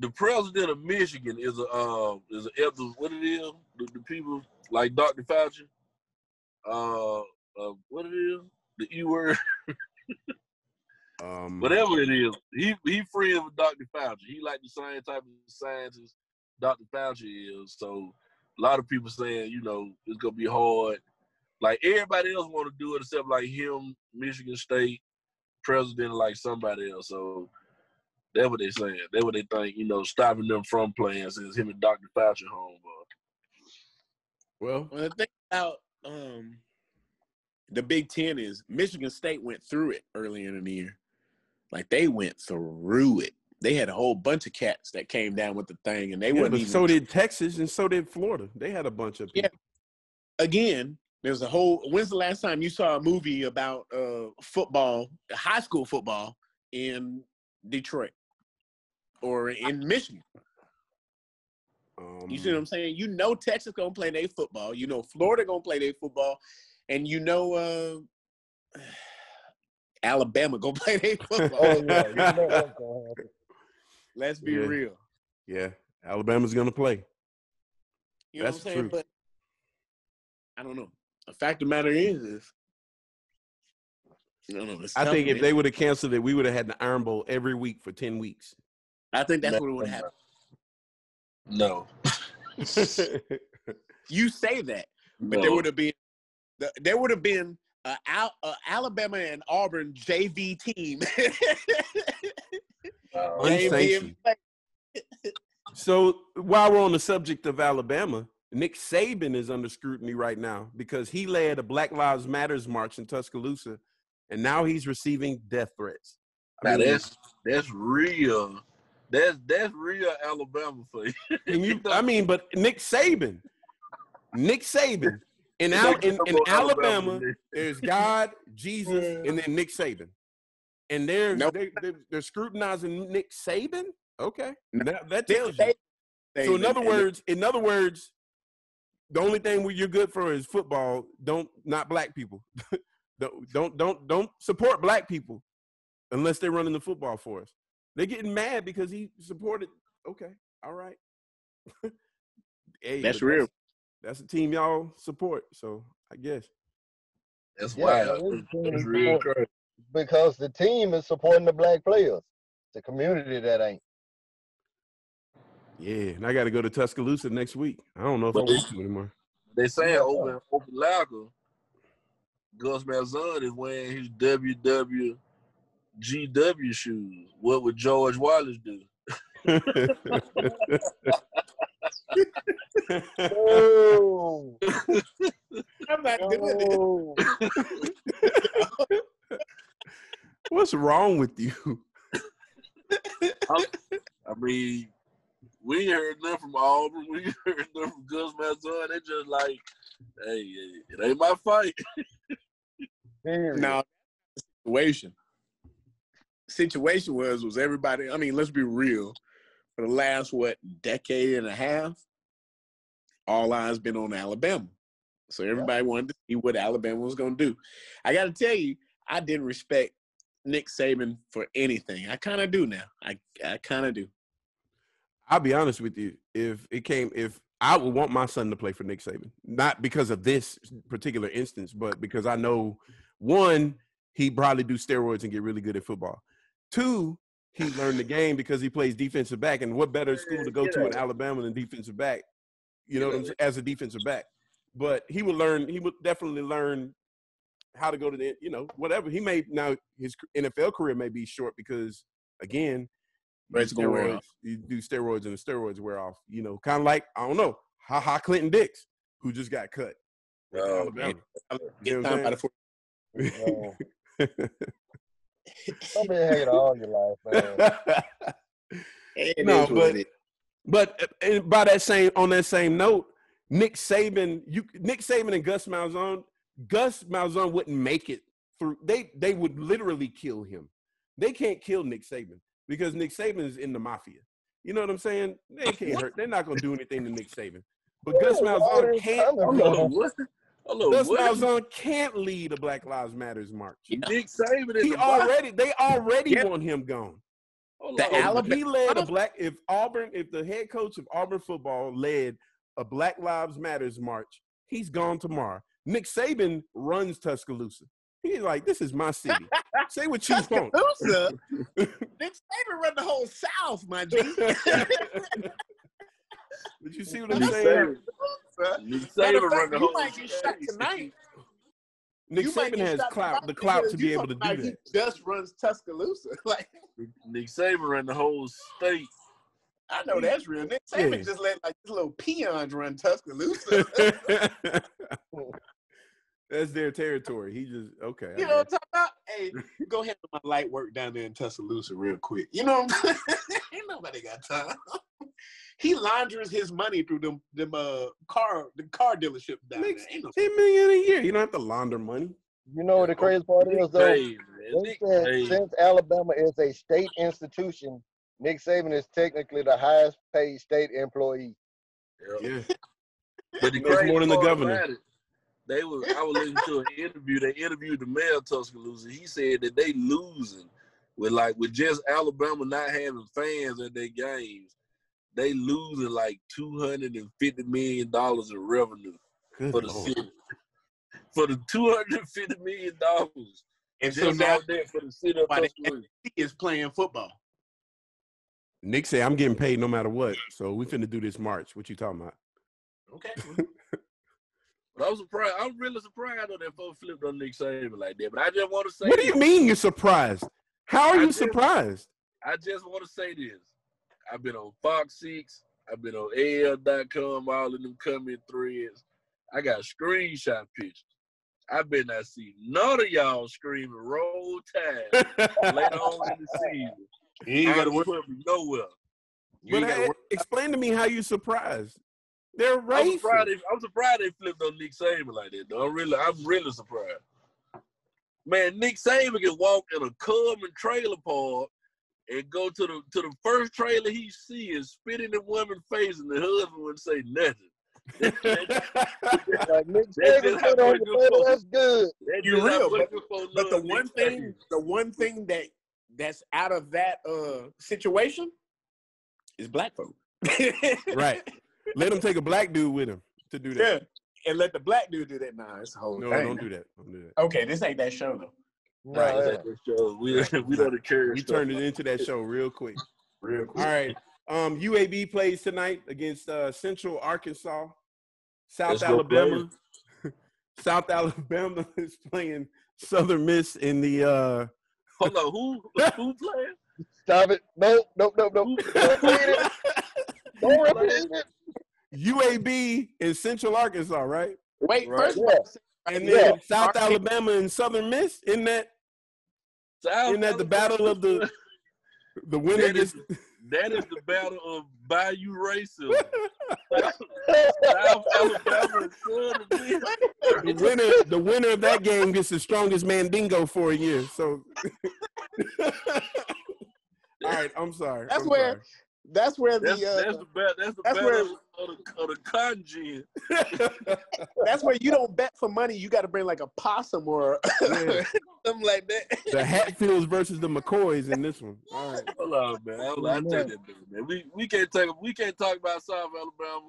The president of Michigan is a uh, is a elder. What it is? The, the people like Dr. Fauci. Uh, uh, what it is? The E word, Um, whatever it is. He he friends with Dr. Fauci. He like the same type of scientist Dr. Fauci is. So a lot of people saying, you know, it's gonna be hard. Like everybody else want to do it except like him, Michigan State president, like somebody else. So that's what they saying. That's what they think. You know, stopping them from playing since him and Dr. Fauci home. well, Well, the thing about um, the Big Ten is Michigan State went through it early in the year. Like they went through it. They had a whole bunch of cats that came down with the thing, and they yeah, wouldn't but even. so did Texas and so did Florida. They had a bunch of Yeah. people. again, there's a whole. When's the last time you saw a movie about uh, football, high school football in Detroit or in Michigan? Um, You see what I'm saying? You know Texas gonna play their football. You know Florida gonna play their football, and you know uh, Alabama gonna play their football. Oh yeah, you know what's gonna happen. Let's be Yeah. real. Yeah, Alabama's gonna play. You know That's what I'm saying? true. But I don't know. The fact of the matter is, is I know. I think if they would have canceled it, we would have had the Iron Bowl every week for ten weeks. I think that's No, what would happen. No. You say that, but no. there would have been there would have been a, a Alabama and Auburn JV team. No. Unsanctioned. So while we're on the subject of Alabama, Nick Saban is under scrutiny right now because he led a Black Lives Matters march in Tuscaloosa, and now he's receiving death threats. I Now mean, that's that's real. That's that's real Alabama for you. and you, I mean, but Nick Saban, Nick Saban, in, Al, in, in Alabama, there's God, Jesus, and then Nick Saban, and they're Nope. they, they're, they're scrutinizing Nick Saban. Okay, that, that They- tells you. they- So in other words, in other words, the only thing you're good for is football. Don't not black people. don't don't don't don't support black people unless they're running the football for us. They're getting mad because he supported. Okay, all right. hey, That's real. That's a team y'all support. So I guess. That's Yeah, wild. it is That's real crazy. because the team is supporting the black players. The community that ain't. Yeah, and I got to go to Tuscaloosa next week. I don't know if I But want to anymore. They saying Yeah. over in Opelika, Gus Malzahn is wearing his WWGW shoes. What would George Wallace do? Oh, I'm not doing it. What's wrong with you? I mean, we ain't heard nothing from Auburn. We ain't heard nothing from Gus Malzahn. They just like, hey, it ain't my fight. Period. No, situation. Situation was was everybody. I mean, let's be real. For the last what decade and a half, all eyes been on Alabama. So everybody wanted to see what Alabama was going to do. I got to tell you, I didn't respect Nick Saban for anything. I kind of do now. I I kind of do. I'll be honest with you. If it came, if I would want my son to play for Nick Saban, not because of this particular instance, but because I know one, he probably do steroids and get really good at football. Two, he learned the game because he plays defensive back, and what better school to go to in Alabama than defensive back? You know what I'm saying? As a defensive back, but he would learn. He would definitely learn how to go to the, you know, whatever. He may now his NFL career may be short because again, But it's gonna wear steroids, you do steroids and the steroids wear off. You know, kind of like I don't know, Ha Ha Clinton Dix, who just got cut. Oh, Alabama. You know what time I'm by the foot. No. Don't be hating all your life, man. No, but- but uh, by that same on that same note, Nick Saban, you Nick Saban and Gus Malzahn, Gus Malzahn wouldn't make it through. They they would literally kill him. They can't kill Nick Saban because Nick Saban is in the mafia. You know what I'm saying? They can't hurt. They're not gonna do anything to Nick Saban. But Gus Where Malzahn can't. Coming Hold on, what? Hold Gus on, what? Malzahn can't lead a Black Lives Matters march. Nick Saban is He the boss. already, they already Yeah. want him gone. Hold The on. If Alabama- he led a black, if Auburn, if the head coach of Auburn football led a Black Lives Matters march, he's gone tomorrow. Nick Saban runs Tuscaloosa. He's like, this is my city. Say what you want. Tuscaloosa. Nick Saban run the whole South, my G. but you see what I'm saying? Nick Saban run the you whole might get shot state. tonight. Nick You Saban has clout, the clout to be able to do like that. He just runs Tuscaloosa. Like Nick Saban run the whole state. I know that's real. Nick Saban Yeah. just let like these little peons run Tuscaloosa. That's their territory. He just okay. I you know what. I'm talking about? Hey, go handle my light work down there in Tuscaloosa real quick. You know what I'm saying? Ain't nobody got time. He launders his money through them them uh car the car dealership down. Makes Ain't no ten million a year. You don't have to launder money. You know what the crazy part is, though? Saban, man. They Nick said Saban. since Alabama is a state institution, Nick Saban is technically the highest paid state employee. Yeah. Yeah. But the He makes crazy more than the governor. they was I was listening to an interview. They interviewed the mayor of Tuscaloosa. He said that they losing with like with just Alabama not having fans at their games. They losing like two hundred and fifty million dollars in revenue Good for the Lord. city. For the two hundred and fifty million dollars. And so now out there for the city of Why they- he is playing football. Nick said I'm getting paid no matter what. So we finna do this March. What you talking about? Okay. But I was surprised. I'm really surprised on that folks flipped on Nick Saban like that. But I just want to say What do you this. mean you're surprised? How are I you just- surprised? I just want to say this. I've been on Fox 6. I've been on AL.com, all of them coming threads. I got screenshot pictures. I've been not see none of y'all screaming roll tide later on in the season. You ain't got to work worry. put me nowhere. You But I- uh, explain to me how you surprised. They're I'm racist. surprised, they, I'm surprised they flipped on Nick Saban like that. Though. I'm really, I'm really surprised. Man, Nick Saban can walk in a Cub and trailer park and go to the to the first trailer he see and spit in the woman's face, and the husband wouldn't say nothing. Like Nick That's Saban put on good the plate, that's good. That's You just real, but- But the one thing, Saban. the one thing that that's out of that uh situation is black folk. right. Let him take a black dude with him to do that. Yeah. And let the black dude do that. Nah, it's a whole No, thing. don't do that. Don't do that. Okay, this ain't that show though. Right. Nah, show. We, we don't encourage We turned it into that show real quick. Real quick. right. Um, UAB plays tonight against uh, Central Arkansas. South Let's Alabama. South Alabama is playing Southern Miss in the uh Hold on, who who playing? Stop it. No, no, no, no. Don't repeat it. Don't repeat it. UAB in Central Arkansas, right? Wait, Right. first of all, And Yeah. then South Arkansas- Alabama and Southern Miss. Isn't that South isn't that the battle of the the winner That is, gets that is the battle of Bayou racism. South Alabama and Southern Miss. the winner the winner of that game gets the strongest mandingo for a year. So all right, I'm sorry. That's I'm where- that's where the That's, uh, that's the battle. That's the that's where- of the, of the congen. that's where you don't bet for money. You got to bring like a possum or Yeah. something like that. the Hatfields versus the McCoys in this one. All right. Hold on, man. Hold on. I take that man. We we can't take we can't talk about South Alabama.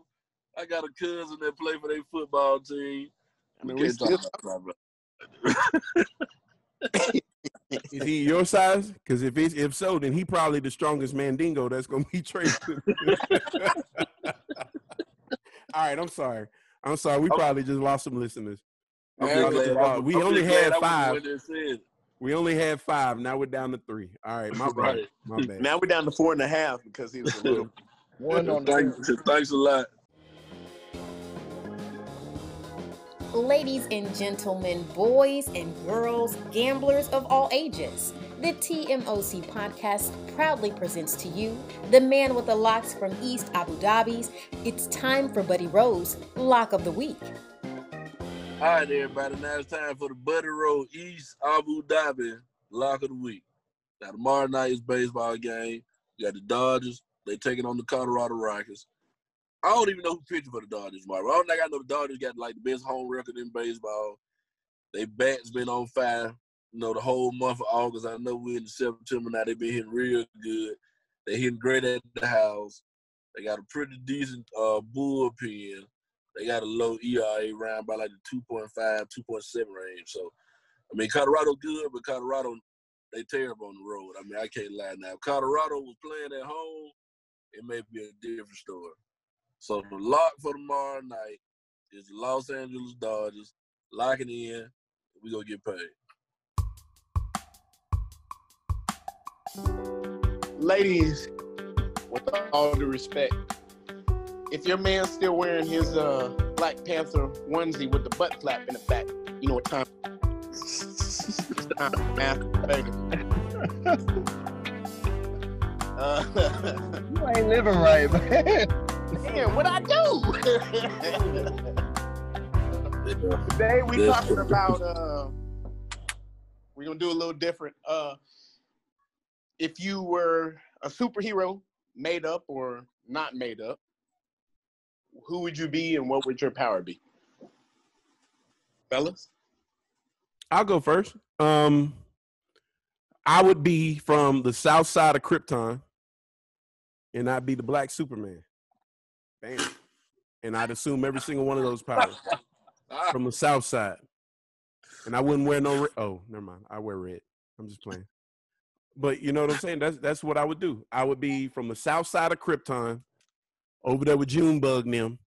I got a cousin that play for their football team. I mean, we can't talk still- about South Alabama. Is he your size? Because if it's, if so, then he probably the strongest mandingo that's gonna be traded. All right, I'm sorry. I'm sorry. We probably just lost some listeners. Man, glad- just- we I'm only had I wasn't the five. one that said it. We only had five. Now we're down to three. All right, my bad. My bad. now we're down to four and a half because he was a little. One on the Thanks, thanks a lot. Ladies and gentlemen, boys and girls, gamblers of all ages, the TMOC podcast proudly presents to you the man with the locks from East Abu Dhabi's. It's time for Buddy Rose, Lock of the Week. All right, everybody. Now it's time for the Buddy Rose East Abu Dhabi lock of the week. Now tomorrow night is baseball game. You got the Dodgers. They taking on the Colorado Rockies. I don't even know who pitching for the Dodgers tomorrow. Think I know the Dodgers got like the best home record in baseball. They bats been on fire. You know, the whole month of August. I know we're in September now. They've been hitting real good. They hitting great at the house. They got a pretty decent uh, bullpen. They got a low ERA around by like the 2.5, 2.7 range. So, I mean, Colorado good, but Colorado, they terrible on the road. I mean, I can't lie now. If Colorado was playing at home, it may be a different story. So the lock for tomorrow night is the Los Angeles Dodgers. Lock it in. We're gonna get paid. Ladies, with all due respect, if your man's still wearing his uh, Black Panther onesie with the butt flap in the back, you know what time? it's time for masturbation. uh, You ain't living right, man. Man, what I do? Today we talking about uh we're gonna do a little different. Uh if you were a superhero made up or not made up, who would you be and what would your power be? Fellas? I'll go first. Um, I would be from the south side of Krypton, and I'd be the black Superman. Bam. And I'd assume every single one of those powers from the South Side. And I wouldn't wear no. Re- oh, never mind. I wear red. I'm just playing. But you know what I'm saying? That's that's what I would do. I would be from the South Side of Krypton, over there with Junebug and them,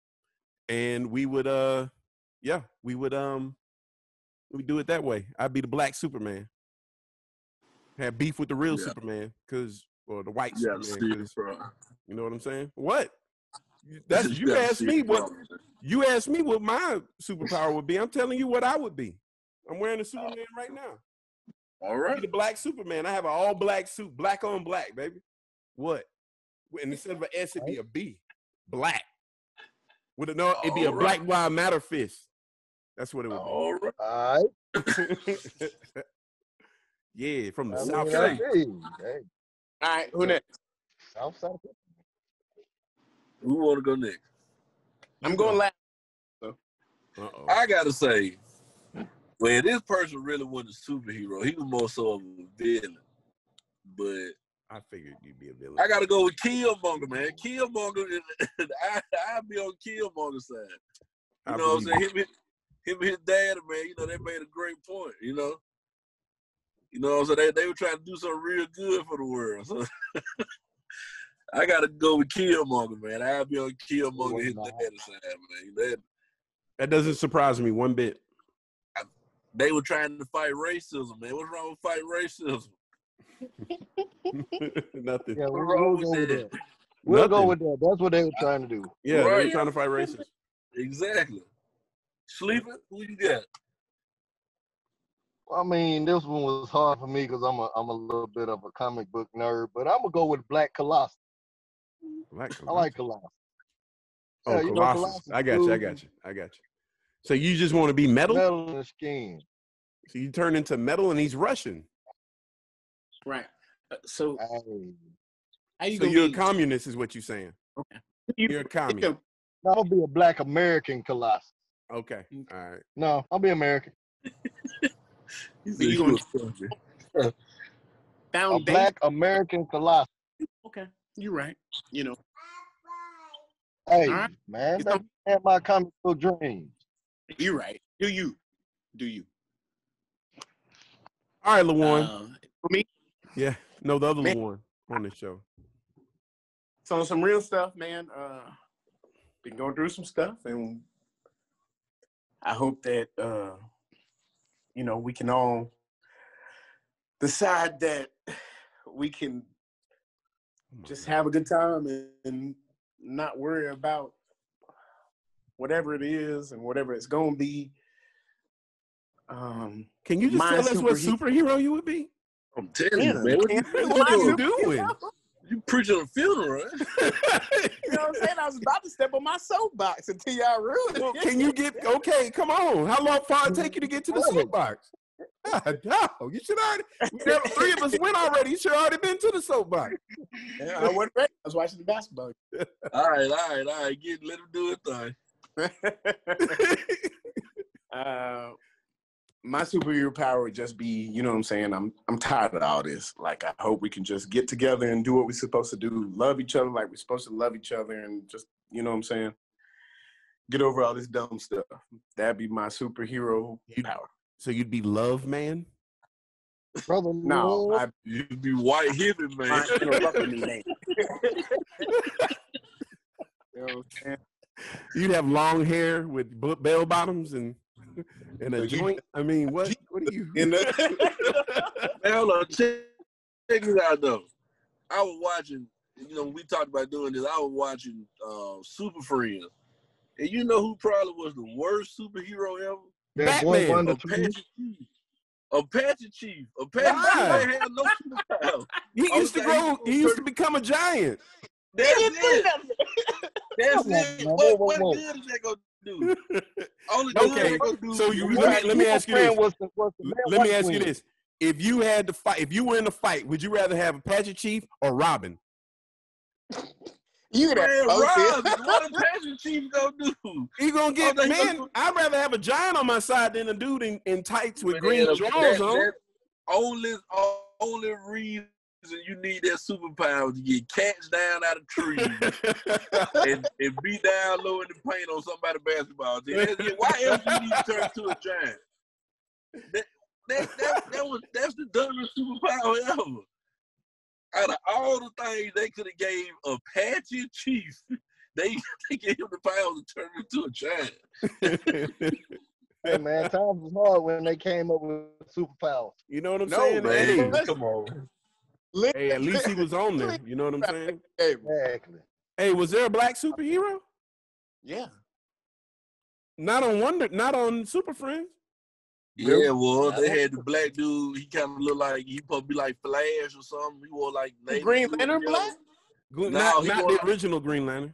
and we would uh, yeah, we would um, we do it that way. I'd be the black Superman. Have beef with the real Yeah. Superman, cause or the white Yeah, Superman. bro. you know what I'm saying? What? That's you asked me what you asked me what my superpower would be. I'm telling you what I would be. I'm wearing a oh. Superman right now. All I'd right. be the black Superman. I have an all black suit, black on black, baby. What? And instead of an S, it'd be a B. Black. With a no, it'd be a All black wild matter fist. That's what it would be. All right. yeah, from the I south mean, I side. Hey, All right, who next? South Side. Who want to go next? I'm going last. Uh-oh. I gotta say, well, this person really wasn't a superhero. He was more so of a villain. But I figured you'd be a villain. I gotta go with Killmonger, man. Killmonger, is, I I'd be on Killmonger's side. You I know what I'm saying? Him, him and his dad, man, you know, they made a great point, you know. You know what I'm saying? They, they were trying to do something real good for the world. So I gotta go with Killmonger, man. I'll be on Killmonger and his Wow. dad's side, man. That, That doesn't surprise me one bit. they were trying to fight racism, man. What's wrong with fight racism? Nothing. Yeah, we'll, What's wrong with go with that? that. We'll go with that. That's what they were trying to do. Yeah, they were trying to fight racism. Exactly. Sleeping? Who you got? I mean, this one was hard for me because I'm a I'm a little bit of a comic book nerd, but I'm gonna go with Black Colossus. Black I like Colossus. Oh, Yeah, you know, Colossus. Colossus I got you. I got you. I got you. So you just want to be metal? Metal in the skin. So you turn into metal, and he's Russian. Right. Uh, so Hey. how you so you're a communist, is what you're saying. you- You're a commie. I'll be a Black American Colossus. Okay. Mm. All right. No, I'll be American. You you you gonna- a- A Black American Colossus. Okay, you're right. You know, Hey, All right. man, You that's had my comic book dreams. you're right. Do you? Do you? All right, Lawan. Uh, for me, yeah. No, the other man. Lawan on the show. so some real stuff, man. Uh, been going through some stuff, and I hope that uh, you know we can all decide that we can Oh just God. have a good time and, and not worry about whatever it is and whatever it's gonna be. Um, Can you just tell us what superhero you would be? I'm telling yeah, you, man. What you, what What are you doing? doing? You preaching a funeral, right? You know what I'm saying? I was about to step on my soapbox until y'all ruined it. well, can you get okay? Come on. How long far it take you to get to the soapbox? God, no, you should already. We never, three of us went already. You should already been to the soapbox. Yeah, I wasn't ready. I was watching the basketball. all right, all right, all right. Get let him do it thing. uh, my superhero power would just be, you know what I'm saying? I'm I'm tired of all this. Like I hope we can just get together and do what we're supposed to do. Love each other like we're supposed to love each other and just, you know what I'm saying? Get over all this dumb stuff. That'd be my superhero power. So you'd be love man. Brother, No, Lord, I You be white hippie, man. I interrupted me, man. you know what I'm saying? You'd have long hair with bell bottoms and and a you- joint. I mean, what? What are you? In the- Man, hold on. Check, check this out, though. I was watching, you know, we talked about doing this, I was watching uh, Super Friends. And you know who probably was the worst superhero ever? That boy Batman. Wonder Apache Twin. Chief. Apache Chief. Apache Why? Chief ain't had no superpower. He oh, used to grow. he He used to become a giant. That's it. That's it. What, what whoa, whoa. good is that gonna do? Only Okay, good they gonna do. so you- let me- let me ask you this. was the- was the Let me Wonder ask you this: If you had to fight, if you were in a fight, would you rather have Apache Chief or Robin? You that Man, oh, see? Rob, what Apache Chief gonna do? You gonna get Oh, man? gonna- I'd rather have a giant on my side than a dude in, in tights with Man, green that- drawers on. that only only reason you need that superpower to get cats down out of trees and, and be down low in the paint on somebody basketball team. Why else you need to turn to a giant? That, that, that, that was that's the dumbest superpower ever. Out of all the things they could have gave Apache Chief, they they gave him the power to turn into a giant. Hey man, times was hard when they came up with superpowers. you know what I'm No, saying? man. Hey, Man, come on. hey, at least he was on there. You know what I'm saying? Exactly. Hey, was there a black superhero? yeah. Not on Wonder, not on Super Friends. Yeah, well, they had the black dude. He kind of looked like he probably be like Flash or something. He wore like Green blue Lantern black? No, not he not the like- original Green Lantern.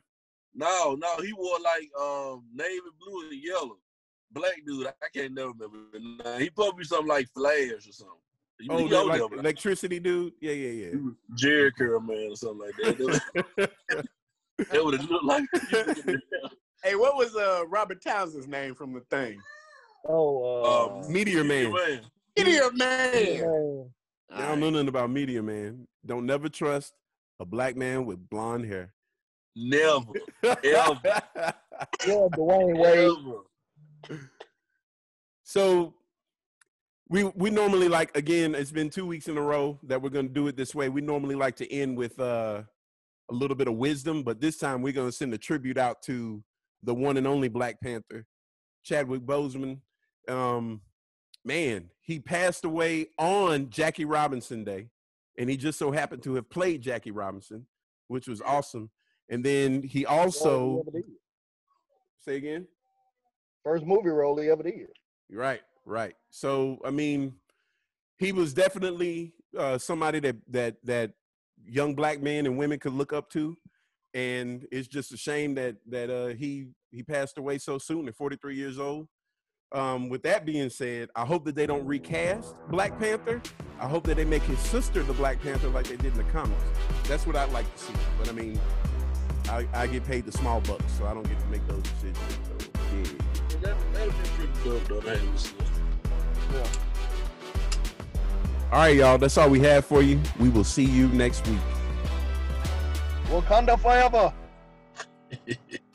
No, no, he wore like um navy blue and yellow. Black dude, I can't never remember. Nah, he probably be something like Flash or something. He, Oh, he the, over like, there, electricity dude. Yeah, yeah, yeah. was Jheri curl man or something like that. That that would have looked like. Hey, what was uh Robert Townsend's name from the thing? Oh, uh, Um, Meteor Man. man. Idiot man. man. I don't know nothing about Meteor Man. Don't never trust a black man with blonde hair. Never, Ever. yeah, Dwyane Wade. ever. so we we normally like again, it's been two weeks in a row that we're gonna do it this way. We normally like to end with uh a little bit of wisdom, but this time we're gonna send a tribute out to the one and only Black Panther, Chadwick Boseman. Um man, he passed away on Jackie Robinson Day, and he just so happened to have played Jackie Robinson, which was awesome. And then he also Role he ever did. say again. First movie role he ever did. Right, right. So I mean, he was definitely uh, somebody that that that young black men and women could look up to, and it's just a shame that that uh, he he passed away so soon at 43 years old. Um, with that being said, I hope that they don't recast Black Panther. I hope that they make his sister the Black Panther like they did in the comics. That's what I'd like to see. But I mean, I, I get paid the small bucks, so I don't get to make those decisions. So yeah. That that'd be pretty dope though. to. All right, y'all. That's all we have for you. We will see you next week. Wakanda forever.